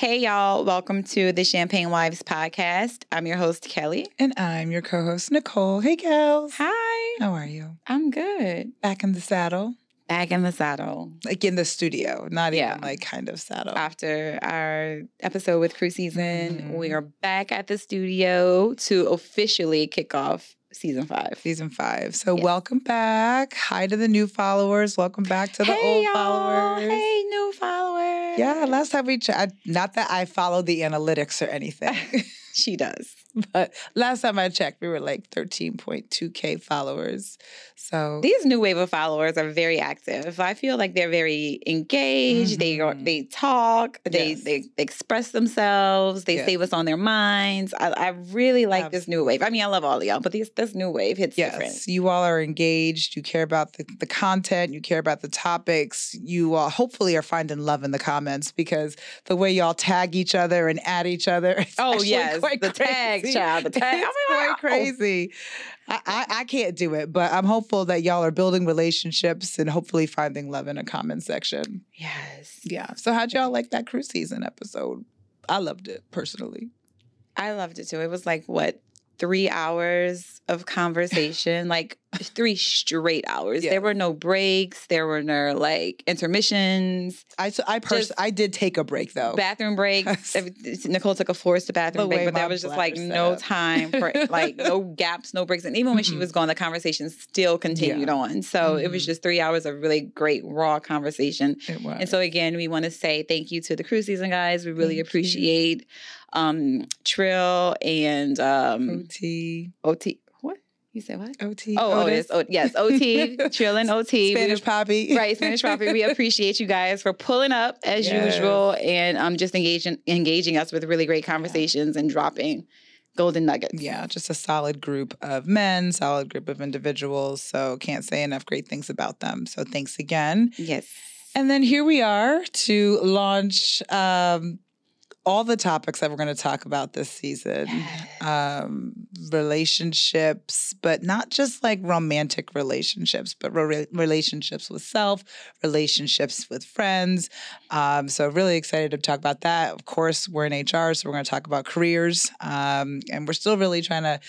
Hey, y'all. Welcome to the Champagne Wives podcast. I'm your host, Kelly. And I'm your co host, Nicole. Hey, gals. Hi. How are you? I'm good. Back in the saddle? Back in the saddle. Like in the studio, not Yeah. even like kind of saddle. After our episode with Crew Season, Mhm. we are back at the studio to officially kick off season five. Season five. So, Yes. welcome back. Hi to the new followers. Welcome back to the hey, old y'all. followers. Hey, new followers. Yeah, last time we chatted, not that I follow the analytics or anything, she does. but last time I checked, we were like 13.2K followers. So, These new wave of followers are very active. I feel like they're very engaged. They are, Mhm. they talk. They Yes. they express themselves. They Yes. say what's on their minds. I, I really like this new wave. I mean, I love all of y'all, but this this new wave hits Yes, different. you all are engaged. You care about the, the content. You care about the topics. You all hopefully are finding love in the comments because the way y'all tag each other and add each other. Oh yes, the tag crazy. child, the tag. It's I'm like, quite wow. crazy. I, I, I can't do it, but I'm hopeful that y'all are building relationships and hopefully finding love in a comment section. Yes, Yeah. So how'd y'all like that cruise season episode? I loved it personally. I loved it too. It was like what three hours of conversation, like three straight hours. Yeah. There were no breaks. There were no like intermissions. I so I pers- I did take a break though. bathroom breaks. Nicole took a forced bathroom. The break, but there was just like no up. time for like no gaps, no breaks. And even when she Mm-mm. was gone, the conversation still continued Yeah. on. So it was Mhm. just three hours of really great raw conversation. it was. And so again, we want to say thank you to the cruise season guys. We really Thank you. Um Trill and um OT. OT. What? You said what? OT. Oh, Otis. Otis. Oh, yes, OT, Trill and OT. Spanish Poppy. right spanish property we appreciate you guys for pulling up as Yes. usual and um just engaging engaging us with really great conversations and dropping golden nuggets Yeah, just a solid group of men, solid group of individuals. So can't say enough great things about them. So thanks again. yes And then here we are to launch um, all the topics that we're going to talk about this season. Um, relationships, but not just like romantic relationships, but re- relationships with self, relationships with friends. Um, so really excited to talk about that. Of course, we're in HR, so we're going to talk about careers, um, and we're still really trying to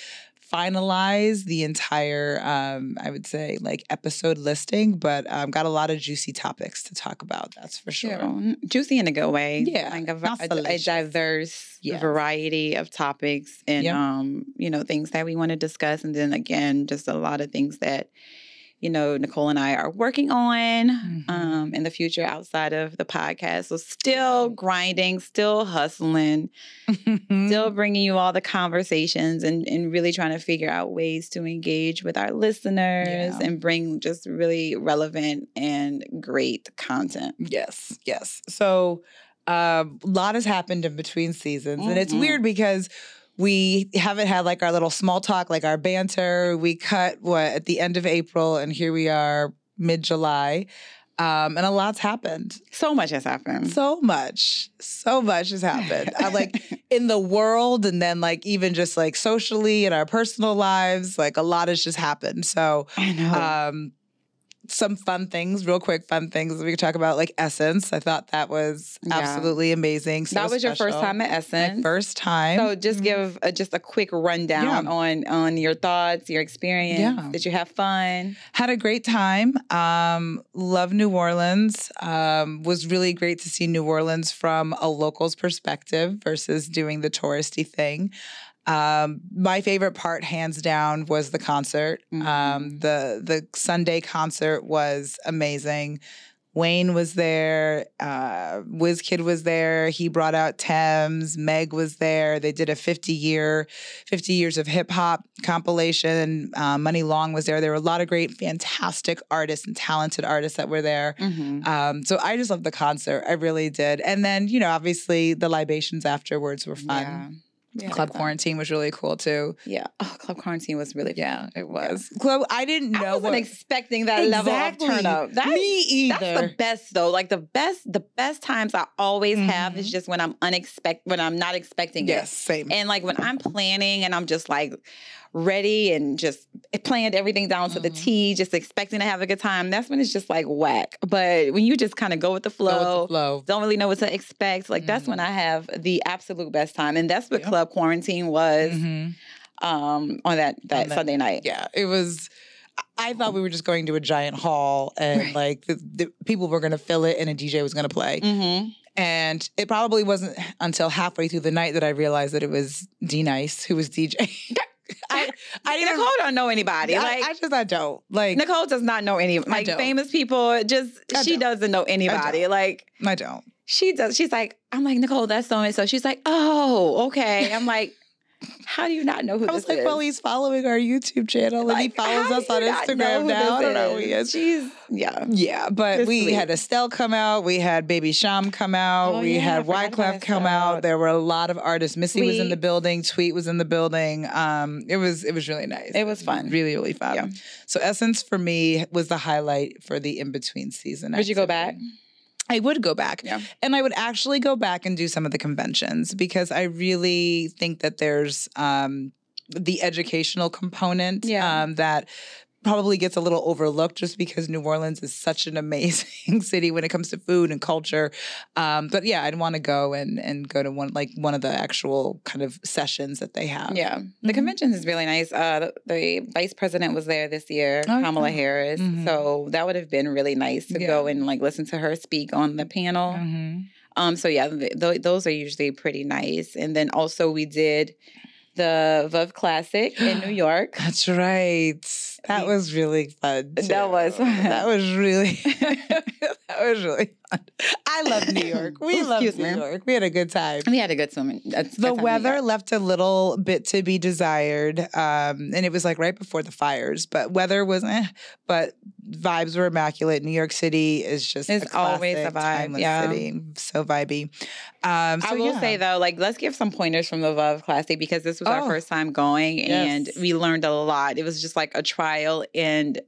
finalize the entire um, i would say like episode listing but um, got a lot of juicy topics to talk about that's for sure. Sure. juicy in a good way. Yeah, like a, a- a diverse Yes. variety of topics and um you know things that we want to discuss and then again just a lot of things that you know nicole and i are working on Mhm. um in the future outside of the podcast so still grinding still hustling still bringing you all the conversations and, and really trying to figure out ways to engage with our listeners Yeah. and bring just really relevant and great content. Yes, yes. So a lot has happened in between seasons, and it's Mhm. weird because we haven't had like our little small talk, like our banter. We cut what at the end of April, and here we are mid July, um, and a lot's happened. So much has happened. So much, so much has happened. I like in the world, and then like even just like socially in our personal lives, like a lot has just happened. So I know. um some fun things real quick fun things we could talk about like essence i thought that was Yeah. absolutely amazing so that was your first time at my Essence. first time So just Mhm. give a, just a quick rundown Yeah. on on your thoughts, your experience. Yeah. Did you have fun? had a great time um love new orleans um was really great to see new orleans from a local's perspective versus doing the touristy thing um my favorite part hands down was the concert um Mhm. the the sunday concert was amazing Wayne was there, uh, WizKid was there. He brought out Tems. Meg was there. They did a 50 year, 50 years of hip hop compilation. Uh, Muni Long was there. There were a lot of great, fantastic artists and talented artists that were there. Mm-hmm. Um, so I just loved the concert. I really did. And then, you know, obviously the libations afterwards were fun. Yeah. Yeah, Club. Quarantine was really cool too. Yeah. Oh, Club Quarantine was really Yeah, it was. Club, I didn't know I wasn't what. expecting that level of Exactly. turn up. That's, Me either. That's the best though. Like the best, the best times I always have is Mhm. just when I'm unexpected, when I'm not expecting yes, it. Yes, same. And like when I'm planning and I'm just like ready and just planned everything down to the Mhm. T, just expecting to have a good time, that's when it's just like whack. But when you just kind of go with the Go with flow, the flow. don't really know what to expect, like that's when I have the absolute best time. And that's what Mm-hmm. Yep. Club Quarantine was Mhm. um, on that that that- Sunday night. Yeah, it was. I thought we were just going to a giant hall and Right. like the, the people were going to fill it and a DJ was going to play. Mm-hmm. And it probably wasn't until halfway through the night that I realized that it was D Nice who was DJ. I I didn't Nicole don't know anybody. I, Like I just I don't like Nicole does not know any like famous people. Just I she don't. doesn't know anybody. don't. Like I don't. she does. She's like, I'm like Nicole. That's so and so. She's like, oh, okay. I'm like, how do you not know who I was like, is? well, he's following our YouTube channel and he follows us on you not know Instagram now. I don't know who he is. She's yeah. Yeah, but Just we sweet. had Estelle come out. We had Baby Sham come out. Oh, we yeah, had forgot Wyclef come Estelle. out. There were a lot of artists. Missy was in the building. Tweet was in the building. Um, it was it was really nice. It was fun. Really, really fun. Yeah. So Essence for me was the highlight for the in between season. Would you go back? I would go back. Yeah. And I would actually go back and do some of the conventions because I really think that there's um, the educational component Yeah. um, that probably gets a little overlooked just because New Orleans is such an amazing city when it comes to food and culture. Um, but yeah, I'd want to go and and go to one like one of the actual kind of sessions that they have. Yeah, the Mhm. convention is really nice. Uh, the, the vice president was there this year, Oh, Kamala yeah. Harris. Mhm. So that would have been really nice to Yeah. go and like listen to her speak on the panel. Mhm. Um, so yeah, th- th- those are usually pretty nice. And then also we did the Veuve Classic in New York. That's right. That was really fun. That too. was fun. That was really. that was really fun. I love New York. We love New me. York. We had a good time. We had a good swim. a good The New weather left a little bit to be desired, um, and it was like right before the fires. But weather was, eh, but vibes were immaculate. New York City is just It's always a vibe, yeah. city, so vibey. Um, so I will yeah. say though, like let's give some pointers from the Veuve Classic because this was our Oh. first time going and we learned a lot. It was just like a trial and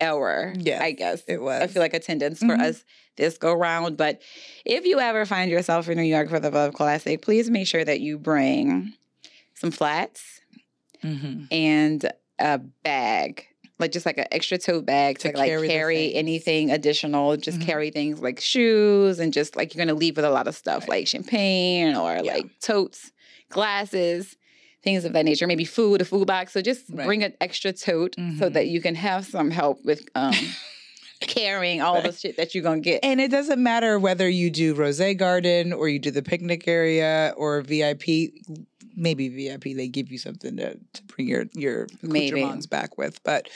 error. Yeah, I guess it was. I feel like attendance for Mhm. us this go round. But if you ever find yourself in New York for the Veuve Classic, please make sure that you bring some flats Mhm. and a bag. Like just like an extra tote bag to, To like carry carry, anything additional. Just Mhm. carry things like shoes and just like you're gonna leave with a lot of stuff Right. like champagne or Yeah. like totes, glasses, things of that nature. Maybe food, a food box. So just Right. bring an extra tote so Mhm. that you can have some help with um, carrying all the shit that you're gonna get. And it doesn't matter whether you do Rose Garden or you do the picnic area or VIP. Maybe VIP, they give you something to, to bring your your accoutrements back with. But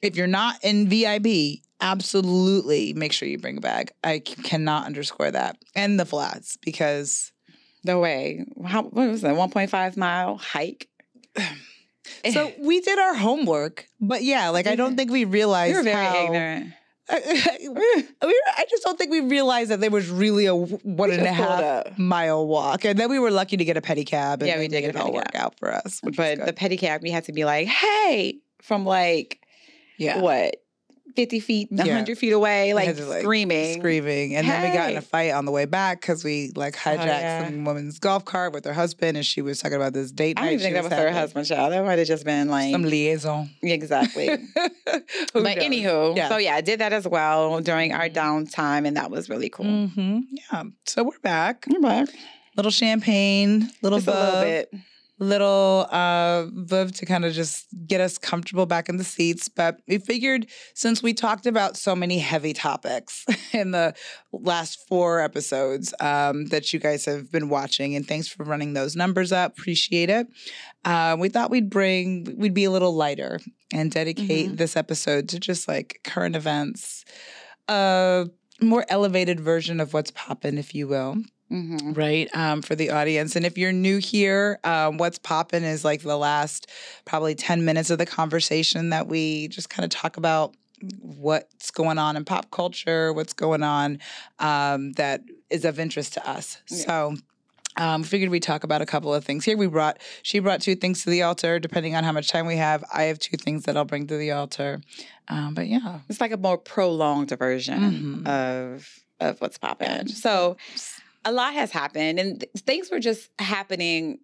if you're not in VIP, absolutely make sure you bring a bag. I cannot underscore that. And the flats because The way, how, what was that? 1.5 mile hike. so we did our homework, but yeah, like I don't think we realized You're very how, ignorant. we were, I just don't think we realized that there was really a one and a half mile walk, and then we were lucky to get a pedicab. And Yeah, we did get a it all pedicab. work out for us. But the pedicab, we had to be like, hey, from like, yeah, what, 50 feet, Yeah. 100 feet away, like, to, like, screaming. screaming, and then we got in a fight on the way back because we like hijacked yeah. some woman's golf cart with her husband, and she was talking about this date I night. don't even think that was her husband, child. That might have just been like, Some liaison. exactly. But knows? anywho, Yeah. so yeah, I did that as well during our Mhm. downtime, and that was really cool. hmm Yeah. So we're back. You're back. Little champagne, little Just a little bit. Little uh Veuve to kind of just get us comfortable back in the seats. But we figured since we talked about so many heavy topics in the last four episodes um, that you guys have been watching, and thanks for running those numbers up. Appreciate it. Uh, we thought we'd bring we'd be a little lighter and dedicate this episode to just like current events, a more elevated version of what's poppin', if you will hmm right um, for the audience and if you're new here um, what's poppin' is like the last probably 10 minutes of the conversation that we just kind of talk about what's going on in pop culture what's going on um, that is of interest to us Yeah. so um, figured we'd talk about a couple of things here. We brought, she brought two things to the altar, depending on how much time we have. I have two things that I'll bring to the altar. Um, but yeah, It's like a more prolonged version Mhm. of of what's popping. So a lot has happened, and th- things were just happening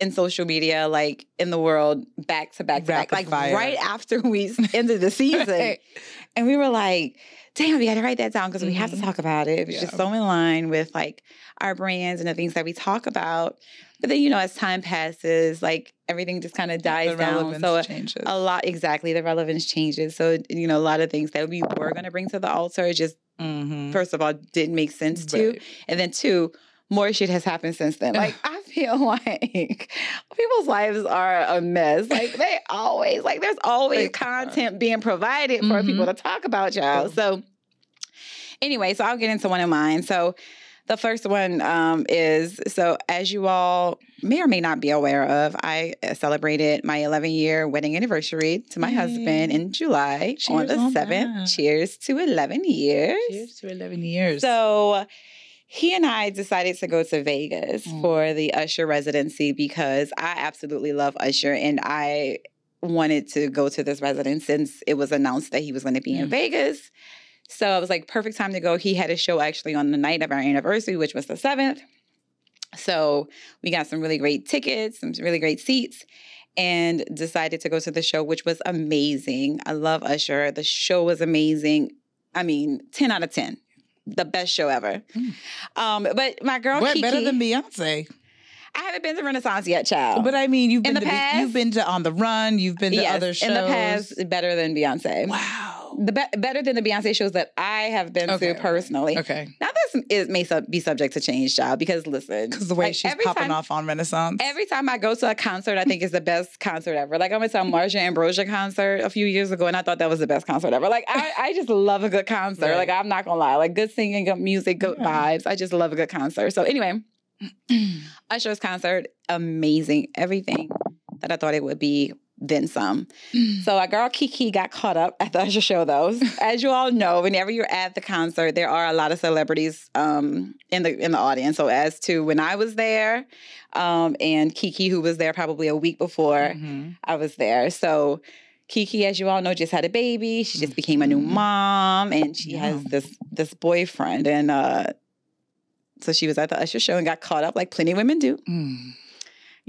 in social media, like in the world, back to back to back, like fire. right after we ended the season. Right. And we were like, damn, we got to write that down because we have to mm-hmm. talk about it. It was just so in line with like our brands and the things that we talk about. But then, you know, as time passes, like everything just kind of dies the down. relevance So changes. a lot, exactly, the relevance changes. So, you know, a lot of things that we were going to bring to the altar just, Mhm. first of all, didn't make sense to. Right. And then two, more shit has happened since then. Like I feel like people's lives are a mess. Like they always like there's always content being provided for people to talk about y'all. So anyway, so I'll get into one of mine. So the first one um, is so as you all may or may not be aware of, I uh, celebrated my 11 year wedding anniversary to my husband in July on Cheers the on 7th. that. Cheers to 11 years. Cheers to 11 years. So he and I decided to go to Vegas Mm. for the Usher residency because I absolutely love Usher and I wanted to go to this residence since it was announced that he was going to be in Mm. Vegas. So I was like, perfect time to go. He had a show actually on the night of our anniversary, which was the 7th. So we got some really great tickets, some really great seats, and decided to go to the show, which was amazing. I love Usher. The show was amazing. I mean, 10 out of 10. The best show ever. Mm. Um, but my girl what Keke, better than Beyonce? I haven't been to Renaissance yet, child. But I mean, you've In been the to past- you've been to On the Run, you've been to yes, other shows in the past, better than Beyonce. Wow. The be- better than the Beyonce shows that I have been Okay, to personally. Okay. Now this is may sub- be subject to change, child, because listen, Because the way like, she's popping time- off on Renaissance. Every time I go to a concert, I think it's the best concert ever. Like I went to a Marsha Ambrosius concert a few years ago, and I thought that was the best concert ever. Like I, I just love a good concert. Right. Like I'm not gonna lie, like good singing, good music, good Yeah. vibes. I just love a good concert. So anyway, Usher's concert, amazing. Everything that I thought it would be, then some. So our girl Keke got caught up at the Usher show, though. As you all know, whenever you're at the concert, there are a lot of celebrities um, in the in the audience. So as to when I was there, um, and Keke, who was there probably a week before Mhm. I was there, so. Keke, as you all know, just had a baby. She just became a new Mhm. mom, and she has this this boyfriend. And uh, so she was at the Usher show and got caught up, like plenty of women do Mm.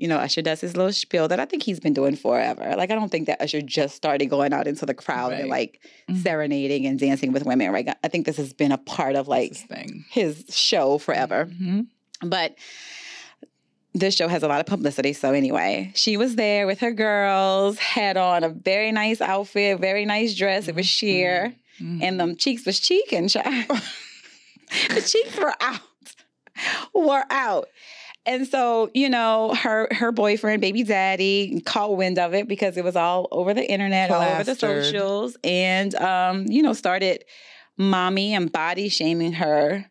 You know, Usher does his little spiel that I think he's been doing forever. Like, I don't think that Usher just started going out into the crowd and Right. like Mhm. serenading and dancing with women, right? I think this has been a part of like his show forever. Mhm. But this show has a lot of publicity. So, anyway, she was there with her girls, had on a very nice outfit, very nice dress. It was sheer, Mhm. and them cheeks was cheeking, the cheeks were out, were out. And so, you know, her her boyfriend, baby daddy, caught wind of it because it was all over the internet, all over the socials, and um, you know, started mommy and body shaming her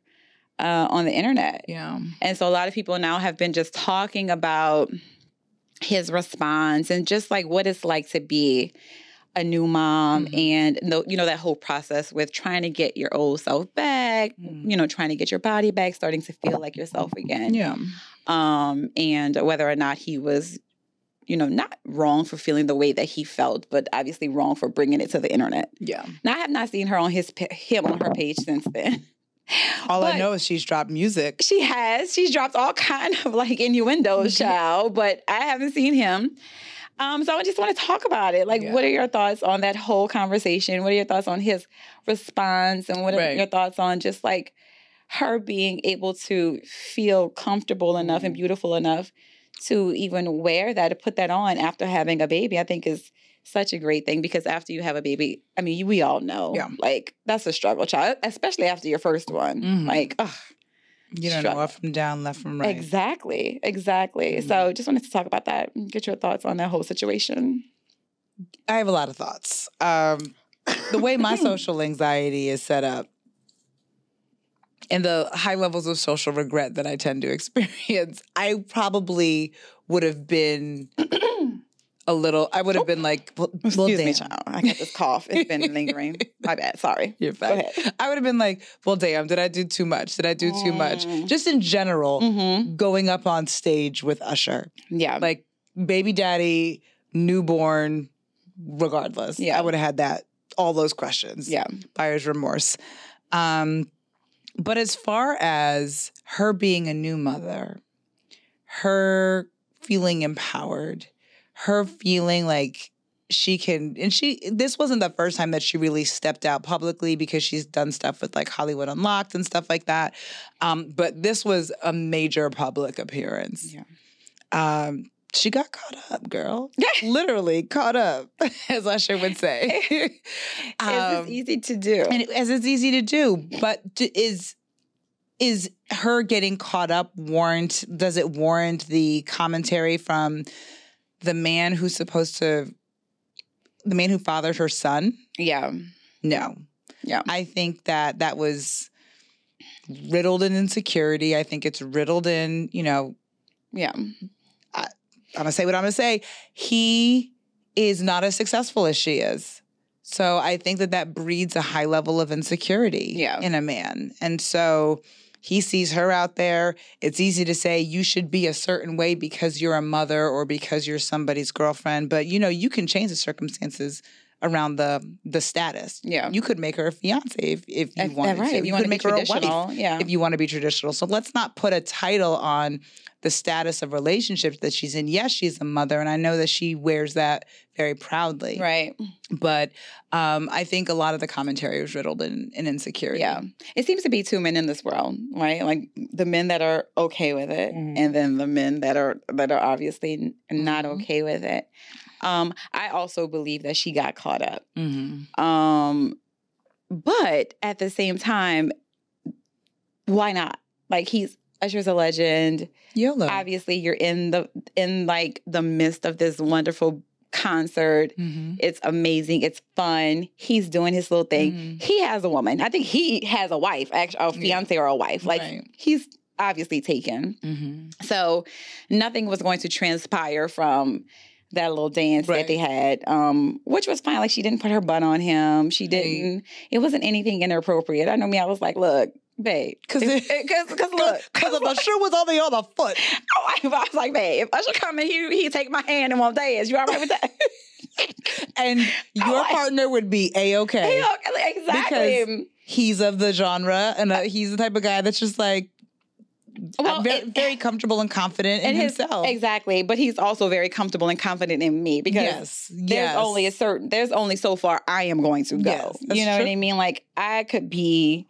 uh, on the internet. yeah. And so a lot of people now have been just talking about his response and just like what it's like to be a new mom Mhm. and the, you know that whole process with trying to get your old self back, Mm. you know, trying to get your body back, starting to feel like yourself again. Yeah. Um and whether or not he was you know, not wrong for feeling the way that he felt, but obviously wrong for bringing it to the internet. Yeah. Now I have not seen her on his him on her page since then. All I know is she's dropped music. She has. She's dropped all kind of like innuendos, Mhm. child, but I haven't seen him. Um, so I just want to talk about it. Like, Yeah. what are your thoughts on that whole conversation? What are your thoughts on his response? And what are Right. your thoughts on just like her being able to feel comfortable enough and Mhm. beautiful enough to even wear that, to put that on after having a baby? I think is such a great thing because after you have a baby, I mean, we all know, Yeah. like that's a struggle, child, especially after your first one. Mhm. Like, ugh. You don't struggle. know up from down, left from right. Exactly, exactly. Mhm. So just wanted to talk about that and get your thoughts on that whole situation. I have a lot of thoughts. Um, the way my social anxiety is set up and the high levels of social regret that I tend to experience, I probably would have been a little, I would have been like, well, well, Excuse me, child. I got this cough. It's been lingering. My bad. Sorry. You're fine. I would have been like, well, damn, did I do too much? Did I do too much? Mm. Just in general, Mm-hmm. going up on stage with Usher, Yeah. like baby daddy, newborn, regardless. Yeah. I would have had that, all those questions. yeah. buyer's remorse. Um, but as far as her being a new mother, her feeling empowered, her feeling like she can and she this wasn't the first time that she really stepped out publicly because she's done stuff with like Hollywood Unlocked and stuff like that. Um, but this was a major public appearance. Yeah. Um, she got caught up, girl. Literally caught up, as Usher would say. it's Um, easy to do. and as it's easy to do, but d- is is her getting caught up warrant? Does it warrant the commentary from the man who's supposed to, the man who fathered her son? yeah. No. Yeah. I think that that was riddled in insecurity. I think it's riddled in, you know, Yeah. I'm gonna say what I'm gonna say. He is not as successful as she is. So I think that that breeds a high level of insecurity Yeah. in a man. And so he sees her out there. It's easy to say you should be a certain way because you're a mother or because you're somebody's girlfriend, but you know, you can change the circumstances around the the status. Yeah. You could make her a fiance if, if you If- wanted right. to. If you want could to make her a wife. Yeah. if you want to be traditional. So let's not put a title on the status of relationships that she's in. Yes, she's a mother, and I know that she wears that very proudly. right. But um, I think a lot of the commentary was riddled in, in insecurity. Yeah. It seems to be two men in this world, right? Like the men that are okay with it Mhm. and then the men that are that are obviously not Mhm. okay with it. Um I also believe that she got caught up. Mm-hmm. Um but at the same time why not? Like he's Usher's a legend. YOLO. Obviously you're in the in like the midst of this wonderful concert. Mhm. It's amazing. It's fun. He's doing his little thing. Mhm. He has a woman. I think he has a wife, actually, a Yeah. fiance or a wife. Like Right. he's obviously taken. Mhm. So nothing was going to transpire from that little dance Right. that they had, um, which was fine. Like she didn't put her butt on him. She didn't. It wasn't anything inappropriate. I know me. I was like, look, babe, 'Cause because because look, Because if the shoe was on the other foot. I was like, babe, if Usher come in, he he take my hand and won't dance. You all right with that? And your like- partner would be A okay, exactly. He's of the genre and uh, he's the type of guy that's just like Uh, well, very, it- very comfortable and confident in and his- himself. Exactly, but he's also very comfortable and confident in me because yes. there's yes. only a certain there's only so far I am going to go. Yes, you know true. what I mean? Like I could be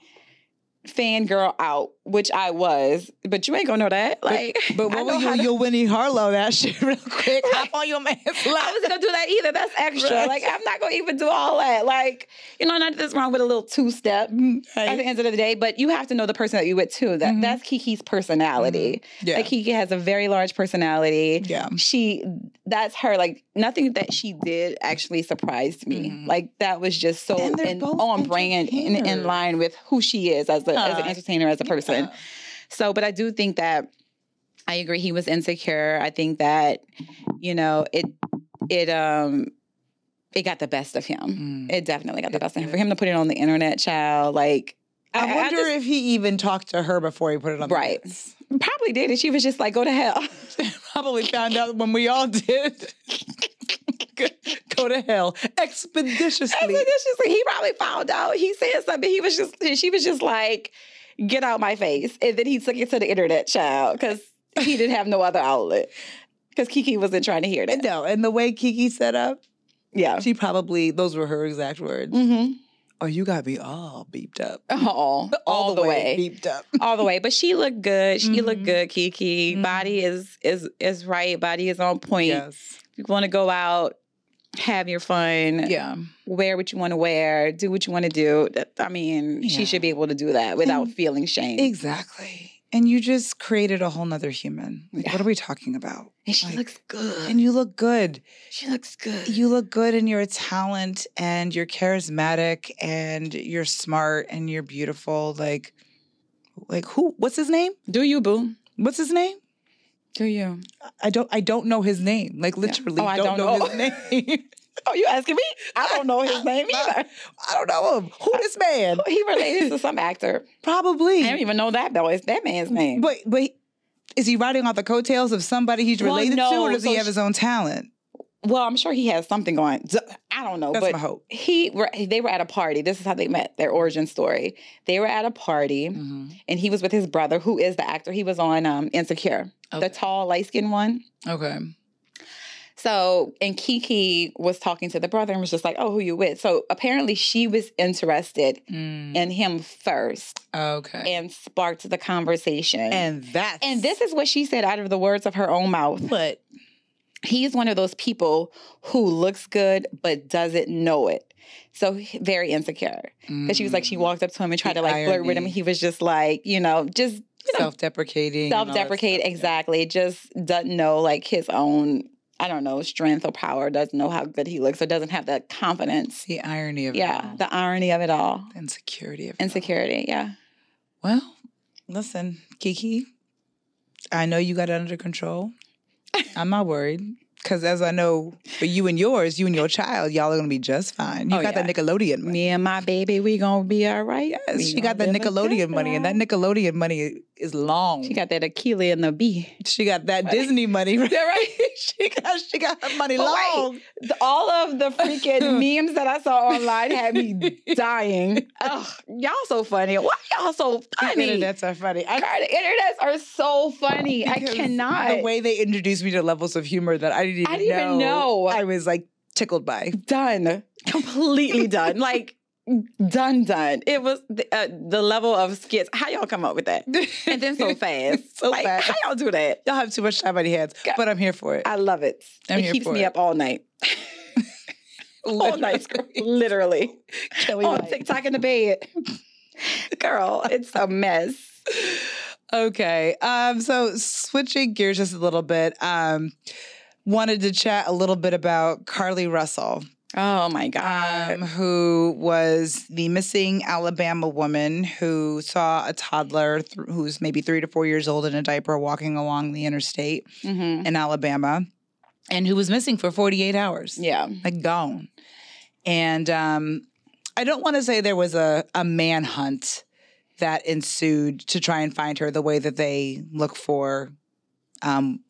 fangirl out, which I was, but you ain't gonna know that. Like, But I what will you, to- you'll Winnie Harlow that shit real quick. Hop on your man's I lap. was gonna do that either. That's extra. Right. Like I'm not gonna even do all that. Like you know, nothing's wrong with a little two step at the end of the day. But you have to know the person that you with too. That Mhm. that's Keke's personality. Yeah. Like Keke has a very large personality. yeah. she that's her like nothing that she did actually surprised me Mhm. like that was just so And in, on brand in, in line with who she is as, a, as an entertainer as a person Yeah. so but i do think that i agree he was insecure i think that you know it it um it got the best of him Mm. it definitely got the best of him for him to put it on the internet child like I, wonder just- if he even talked to her before he put it on the Right. probably did and she was just like go to hell Probably found out when we all did. Go- Go to hell expeditiously. Expeditiously, he probably found out. He said something. He was just, she was just like, "Get out my face," and then he took it to the internet, child, because he didn't have no other outlet. Because Keke wasn't trying to hear that. No, and the way Keke set up, Yeah. she probably those were her exact words. Mm-hmm. Oh, you got me all beeped up. All, all, the way, beeped up. all the way. But she looked good. She Mhm. looked good. Keke Mhm. body is is is right. Body is on point. Yes. You want to go out, have your fun. Yeah. Wear what you want to wear. Do what you want to do. I mean, Yeah. she should be able to do that without And- feeling shame. Exactly. And you just created a whole nother human. Like, Yeah. What are we talking about? and she like- looks good. And you look good. She looks good. You look good and you're a talent and you're charismatic and you're smart and you're beautiful. Like, like who? What's his name? Do you, boo? What's his name? Do you? I don't. I don't know his name. Like literally, Oh, I don't, don't know, know. his name. Oh, you asking me? I don't know his name either. I don't know him. Who this man? He related to some actor. Probably. I don't even know that boy's that man's name. But but is he riding off the coattails of somebody he's Well, related to, or does he have his own talent? Well, I'm sure he has something going. I don't know, That's but my hope. he they were at a party. This is how they met. Their origin story. They were at a party, Mm-hmm. and he was with his brother, who is the actor. He was on um, Insecure, Okay. the tall, light skinned one. Okay. So, and Keke was talking to the brother and was just like, "Oh, who you with?" So apparently, she was interested Mm. in him first Okay. and sparked the conversation. And that, and this is what she said out of the words of her own mouth. but he's one of those people who looks good but doesn't know it. So very insecure. Because she was like, she walked up to him and tried Mm. The to like flirt with him. irony. He was just like, you know, just you know, self-deprecating, self-deprecate. stuff, yeah. Exactly. Just doesn't know like his own, I don't know, strength or power. Doesn't know how good he looks or doesn't have the confidence. The irony of it Yeah, the irony of it all. The insecurity of it all. Insecurity. Yeah. Well, listen, Keke, I know you got it under control. I'm not worried. Because as I know, for you and yours, you and your child, y'all are going to be just fine. You Oh, got that. Nickelodeon money. Me and my baby, we gonna be all right. Yes, We she got that gonna Nickelodeon money, and that. Nickelodeon money is long. She got that Achille and the B. She got that Money. Disney money, right? Yeah, right. she got she got her money But long. The- all of the freaking memes that I saw online had me dying. Ugh, y'all so funny. Why y'all so funny? The internets are funny. I, God, the internets are so funny. I cannot. The way they introduced me to levels of humor that I didn't even I didn't even know. I was like tickled by. done, completely done. Like done, done. It was the, uh, the level of skits. How y'all come up with that? And then so fast. So like, fast. How y'all do that? Y'all have too much time on your hands, God. but I'm here for it. I love it. I'm it keeps me it. up all night. all night, literally. Kelly on Light. TikTok in the bed. Girl, it's a mess. Okay. Um, so switching gears just a little bit, um, wanted to chat a little bit about Carlee Russell, Oh my God. um, who was the missing Alabama woman who saw a toddler th- who's maybe three to four years old in a diaper walking along the interstate Mhm. in Alabama, and who was missing for 48 hours. Yeah. like gone. And um, I don't want to say there was a, a manhunt that ensued to try and find her the way that they look for um,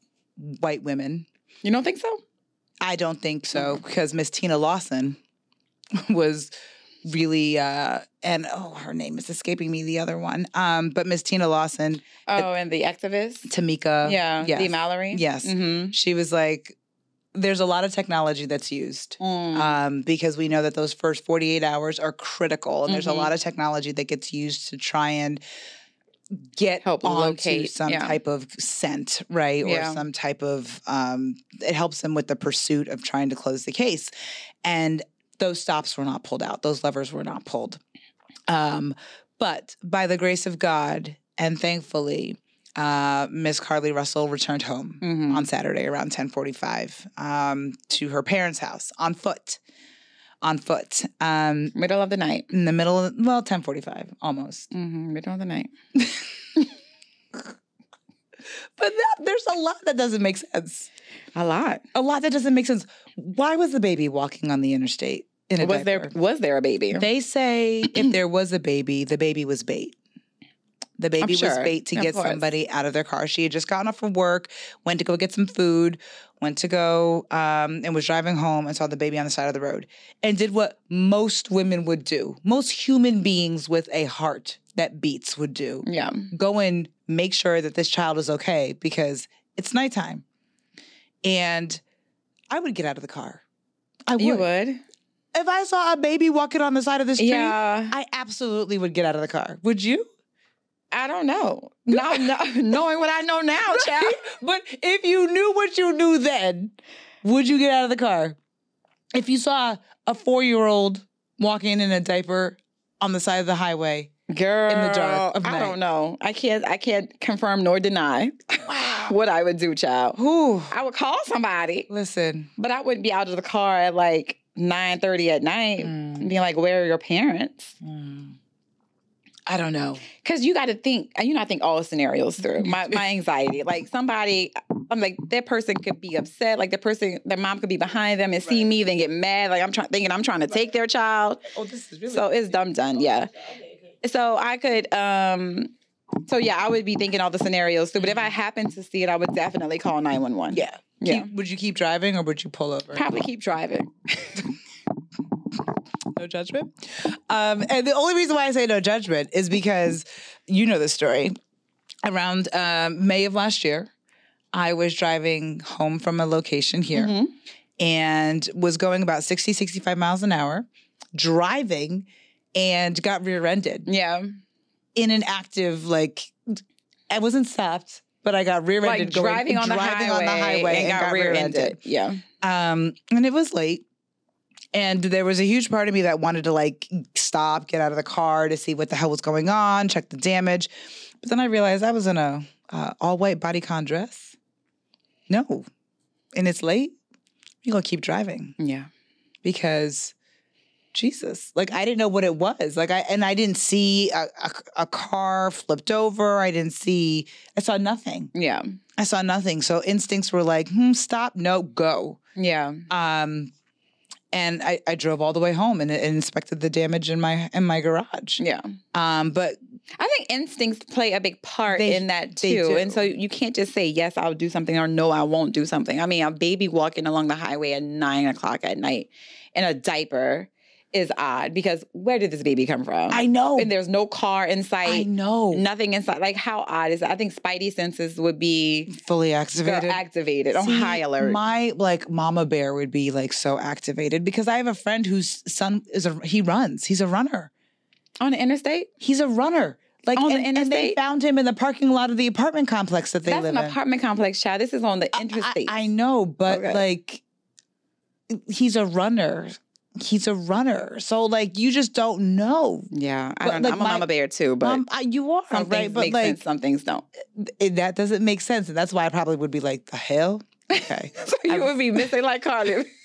white women. You don't think so? I don't think so because Miss Tina Lawson was really uh and oh her name is escaping me the other one um but Miss Tina Lawson Oh, and the activist? Tamika yeah. yes. Dee Mallory? Yes. Mm-hmm. she was like there's a lot of technology that's used um, because we know that those first 48 hours are critical and there's a Mhm. lot of technology that gets used to try and get Help onto locate, some yeah. type of scent right or Yeah. some type of um, it helps them with the pursuit of trying to close the case and those stops were not pulled out those levers were not pulled um, but by the grace of god and thankfully uh, miss carlee russell returned home Mhm. on Saturday around 1045 um, to her parents' house on foot. On foot. Um, Middle of the night. in the middle of, well, 1045, almost. Mm-hmm. Middle of the night. But that, there's a lot that doesn't make sense. A lot. A lot that doesn't make sense. Why was the baby walking on the interstate in a Was there diaper? was there a baby? They say if there was a baby, the baby was bait. The baby was bait to Of get course. somebody out of their car. She had just gotten off from work, went to go get some food, went to go um, and was driving home and saw the baby on the side of the road and did what most women would do, most human beings with a heart that beats would do. yeah. Go and make sure that this child is okay because it's nighttime. And I would get out of the car. I would. You would. If I saw a baby walking on the side of the street, Yeah. I absolutely would get out of the car. Would you? I don't know. Now, no, knowing what I know now, child. but if you knew what you knew then, would you get out of the car? If you saw a four year old walking in a diaper on the side of the highway, Girl, in the dark of I don't know. I can't. I can't confirm nor deny what I would do, child. Who? I would call somebody, listen, but I wouldn't be out of the car at like nine thirty at night, Mm. being like, "Where are your parents?" mm, I don't know. Because you got to think. You know, I think all scenarios through. My my anxiety. Like somebody, I'm like that person could be upset. Like the person, their mom could be behind them and see me, then get mad. Like I'm trying, thinking I'm trying to take their child. Oh, this is really So it's dumb done. Yeah. So I could um so yeah, I would be thinking all the scenarios too. But if I happened to see it, I would definitely call 911. yeah. Yeah. Keep, would you keep driving or would you pull over? Probably keep driving. no judgment. Um, and the only reason why I say no judgment is because you know the story. Around um, May of last year, I was driving home from a location here Mhm. and was going about 60, 65 miles an hour, driving and got rear ended Yeah. in an active, like, I wasn't stopped, but I got rear ended Like driving on the highway and got rear-ended. Yeah. um, and it was late. And there was a huge part of me that wanted to like stop, get out of the car to see what the hell was going on, check the damage. But then I realized I was in a uh, all white bodycon dress. No, and it's late. You're gonna keep driving Yeah. because Jesus, like I didn't know what it was. Like I and I didn't see a, a, a car flipped over. I didn't see. I saw nothing. Yeah. I saw nothing. So instincts were like, hmm, stop, no, go. Yeah. Um, and I, I drove all the way home and, and inspected the damage in my in my garage. Yeah. Um, but I think instincts play a big part They- in that too. And so you can't just say, yes, I'll do something or no, I won't do something. I mean, a baby walking along the highway at nine o'clock at night in a diaper is odd because where did this baby come from? I know, and there's no car in sight. I know, nothing inside. Like, how odd is that? I think Spidey senses would be fully they're activated. activated on See, high alert. My like mama bear would be like so activated because I have a friend whose son is a he runs. He's a runner. on the interstate? He's a runner. Like On the and, and they interstate? found him in the parking lot of the apartment complex that they That's live an apartment complex, child. This is on the I- interstate. I, I know, but Okay. like he's a runner. He's a runner. So like you just don't know. yeah, I But, don't know. like, I'm a my- mama bear too, but um, I, you are some right, things but make like sense, some things don't. it, that doesn't make sense, and that's why I probably would be like, the hell. Okay, So you would be missing like Carlee.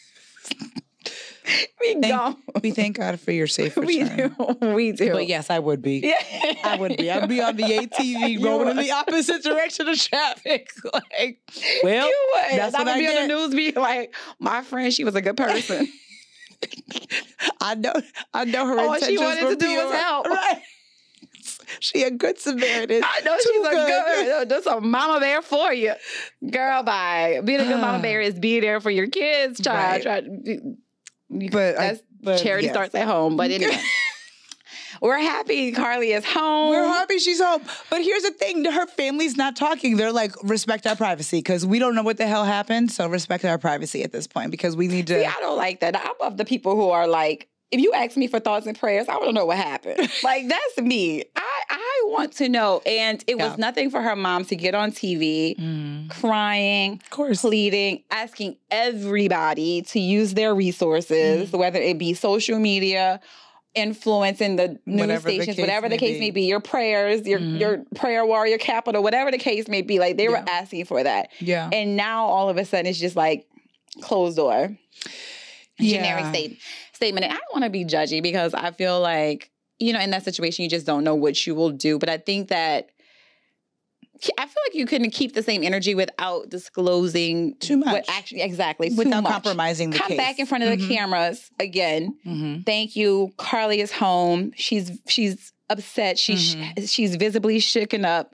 we Thank- we thank God for your safe We do. We do. But yes, I would be. Yeah. I would be. I'd be on the ATV going in the opposite direction of traffic. like, well, you would. that's I what I be on the news be like, my friend, she was a good person. I know. I know her All she wanted to do was help. Right. She a good Samaritan. I know Too she's a good. good. Uh, that's a mama bear for you, girl. Bye. Being a good mama bear is be there for your kids, child. Right. Try, But I- that's but charity yes. starts at home. But anyway, we're happy Carlee is home. We're happy she's home. But here's the thing her family's not talking. They're like, respect our privacy because we don't know what the hell happened. So respect our privacy at this point because we need to. See, I don't like that. I'm of the people who are like, if you ask me for thoughts and prayers, I want to know what happened. like that's me. I I want to know. And it Yeah. was nothing for her mom to get on TV Mm, crying, of course. pleading, asking everybody to use their resources, Mm. whether it be social media, influence in the news Whatever stations, case whatever the may case be. may be, your prayers, your Mhm. your prayer warrior capital, whatever the case may be. Like they were asking for that. Yeah. And now all of a sudden it's just like closed door. Generic state, statement. And I don't want to be judgy because I feel like, you know, in that situation, you just don't know what you will do. But I think that I feel like you couldn't keep the same energy without disclosing Too What much. actually, exactly. too Without compromising the Come case. back in front of the Mhm. cameras again. Mhm. Thank you. Carlee is home. She's she's upset. She's Mhm. she's visibly shooken up.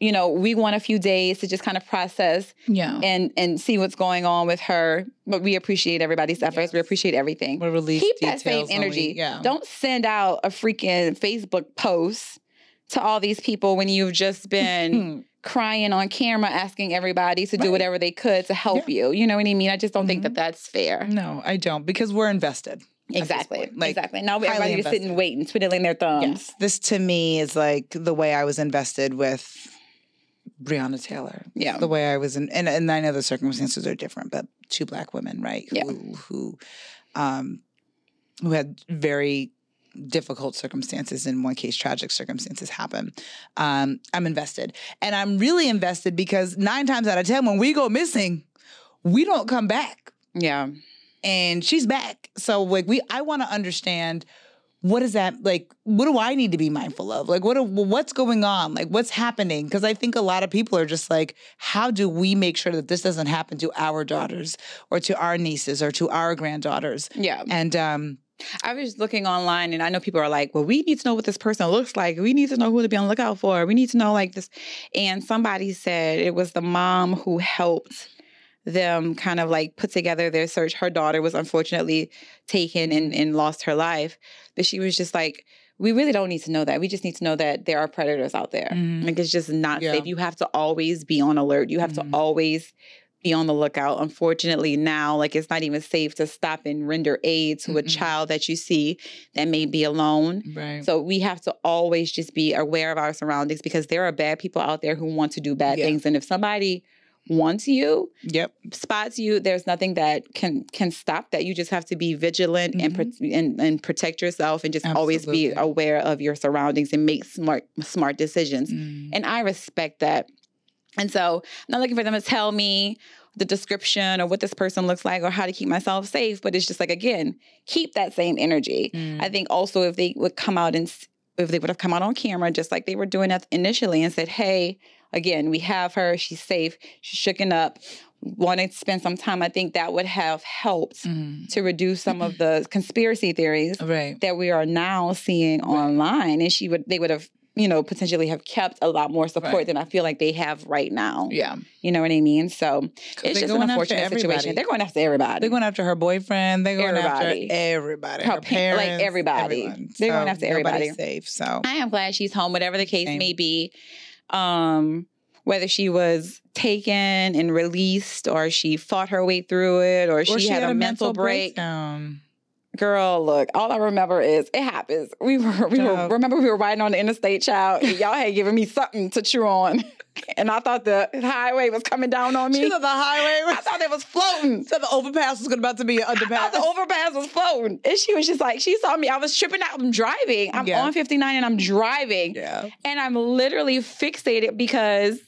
You know, we want a few days to just kind of process Yeah. and and see what's going on with her. But we appreciate everybody's efforts. We appreciate everything. We'll release Keep that same when we- energy. yeah. Don't send out a freaking Facebook post to all these people when you've just been crying on camera asking everybody to do whatever they could to help you. You know what I mean? I just don't think Mhm. that that's fair. No, I don't because we're invested. Exactly. Like, exactly. Now highly everybody just sitting waiting, twiddling their thumbs. Yes. This to me is like the way I was invested with Breonna Taylor. Yeah. The way I was in and, and I know the circumstances are different, but two black women, right? Yeah. Who who um who had very difficult circumstances in one case tragic circumstances happen um i'm invested and i'm really invested because nine times out of ten when we go missing we don't come back Yeah. and she's back. So like we I want to understand what is that like what do I need to be mindful of? Like what what's going on? Like what's happening? Cuz I think a lot of people are just like how do we make sure that this doesn't happen to our daughters or to our nieces or to our granddaughters? Yeah. And um I was looking online and I know people are like, well, we need to know what this person looks like. We need to know who to be on the lookout for. We need to know like this. And somebody said it was the mom who helped them kind of like put together their search. Her daughter was unfortunately taken and, and lost her life. But she was just like, we really don't need to know that. We just need to know that there are predators out there. Mhm. Like it's just not Yeah. safe. You have to always be on alert. You have Mhm. to always be on the lookout. Unfortunately, now, like it's not even safe to stop and render aid to a Mm-mm. child that you see that may be alone. Right. So we have to always just be aware of our surroundings because there are bad people out there who want to do bad Yeah. things. And if somebody wants you, yep. spots you, there's nothing that can can stop that. You just have to be vigilant and, pro- and and protect yourself and just always be Mm-hmm. Aware of your surroundings and make smart smart decisions. Mm. And I respect that. And so I'm not looking for them to tell me the description or what this person looks like or how to keep myself safe, but it's just like again, keep that same energy. Mm. I think also if they would come out and if they would have come out on camera just like they were doing initially and said, "Hey, again, we have her. She's safe. She's shooken up. Wanted to spend some time." I think that would have helped Mm. to reduce some of the conspiracy theories Right. that we are now seeing online, and she would they would have you know potentially have kept a lot more support Right. than I feel like they have right now. Yeah. You know what I mean? So it's just an unfortunate situation. They're going after everybody. They're going after her boyfriend. They're going Everybody. after everybody. Her Her, pa- like everybody. everyone. They're going after everybody. safe. So I am glad she's home, whatever the case Same. may be. Um, whether she was taken and released, or she fought her way through it, or, or she, had, a, mental, break. breakdown. Girl, look, all I remember is it happens. We were, we were remember we were riding on the interstate, child. Y'all had given me something to chew on, and I thought the highway was coming down on me. She thought the highway I thought it was floating. So the overpass was about to be an I underpass. thought the overpass was floating. And she was just like, she saw me. I was tripping out. I'm driving. I'm Yeah. on 59 and I'm driving. yeah. And I'm literally fixated because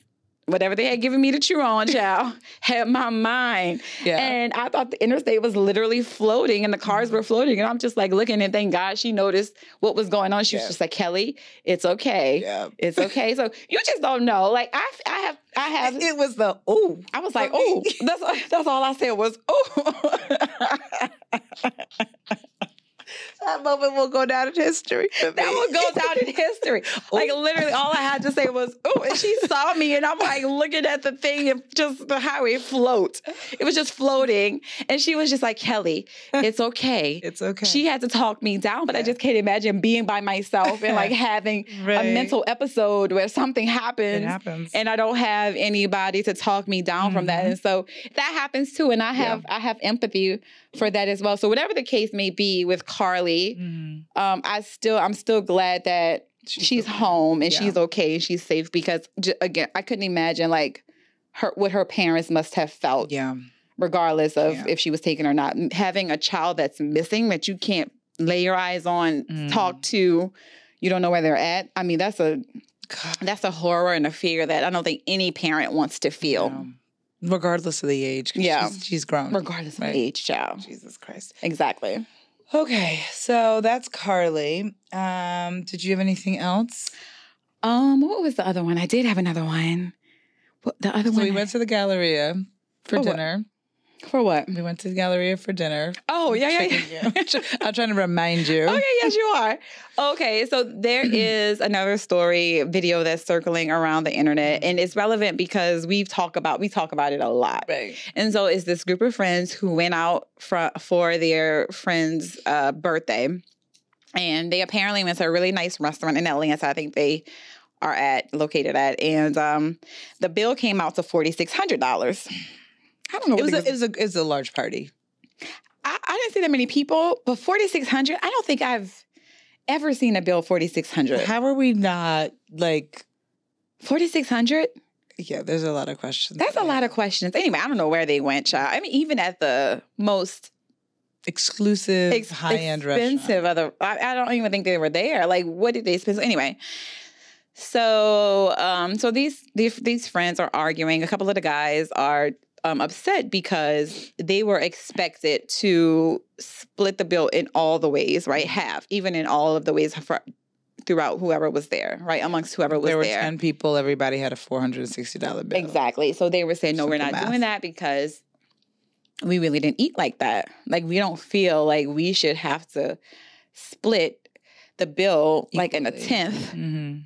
whatever they had given me to chew on, child, had my mind. Yeah. And I thought the interstate was literally floating and the cars were floating. And I'm just like looking and thank God she noticed what was going on. She Yeah. was just like, Kelly, it's okay. yeah. It's okay. so you just don't know. Like I I have I have It was the oh. I was like, for me. oh, that's that's all I said was, oh. That moment will go down in history. That will go down in history. Like literally, all I had to say was, "Oh!" And she saw me, and I'm like looking at the thing, and just the how highway float. It was just floating, and she was just like, "Kelly, it's okay." It's okay. She had to talk me down, but I just can't imagine being by myself and like having Right. a mental episode where something It happens. happens. And I don't have anybody to talk me down from that, Mhm. and so that happens too. And I Yeah. have I have empathy for that as well. So whatever the case may be with Carlee, Mhm. um, I still I'm still glad that she's, okay. home and Yeah. she's okay and she's safe because j- again I couldn't imagine like her what her parents must have felt Yeah. regardless of Yeah. if she was taken or not having a child that's missing that you can't lay your eyes on Mm. talk to you don't know where they're at I mean that's a God. that's a horror and a fear that I don't think any parent wants to feel Yeah. Regardless of the age. Yeah. She's, she's grown. regardless Right. of age child Jesus Christ. exactly Okay, so that's Carlee. Um, did you have anything else? um what was the other one I did have another one what, the other So one we went to the Galleria for dinner. what? For what We went to the Galleria for dinner. oh yeah yeah, yeah. I'm trying to remind you. Okay, yes, you are. Okay, so there is another story video that's circling around the internet, and it's relevant because we've talked about we talk about it a lot. Right. And so it's this group of friends who went out for for their friend's uh, birthday, and they apparently went to a really nice restaurant in Atlanta. I think they are at located at, and um, the bill came out to forty six hundred dollars. I don't know. It was, a, it was a it was a large party. I, I didn't see that many people, but forty six hundred. I don't think I've ever seen a bill forty six hundred. How are we not like? Forty six hundred. Yeah, there's a lot of questions. That's a lot of questions. Anyway, I don't know where they went, child. I mean, even at the most exclusive, ex- high end restaurant. expensive other, I, I don't even think they were there. Like, what did they spend? Anyway, so um, so these these these friends are arguing. A couple of the guys are um, upset because they were expected to split the bill in all the ways, right? Half, even in all of the ways for, throughout whoever was there, right? Amongst whoever was there were there. ten people. Everybody had a four hundred and sixty dollar bill. Exactly. So they were saying, no, we're not math. doing that because we really didn't eat like that. Like we don't feel like we should have to split the bill like in a Equally. tenth hmm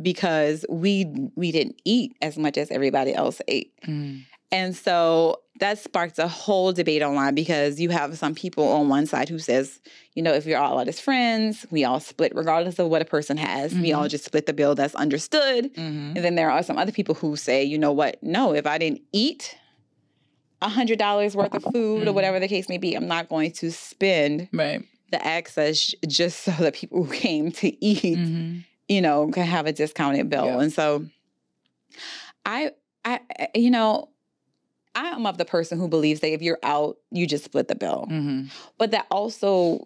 because we we didn't eat as much as everybody else ate. Mm. And so that sparked a whole debate online because you have some people on one side who says, you know, if you're all out as friends, we all split regardless of what a person has. We all just split the bill that's understood. Mhm. And then there are some other people who say, you know what? No, if I didn't eat a hundred dollars worth of food or Mhm. whatever the case may be, I'm not going to spend Right. the excess just so that people who came to eat, Mhm. you know, can have a discounted bill. Yeah. And so I I- you know, I am of the person who believes that if you're out, you just split the bill. Mhm. But that also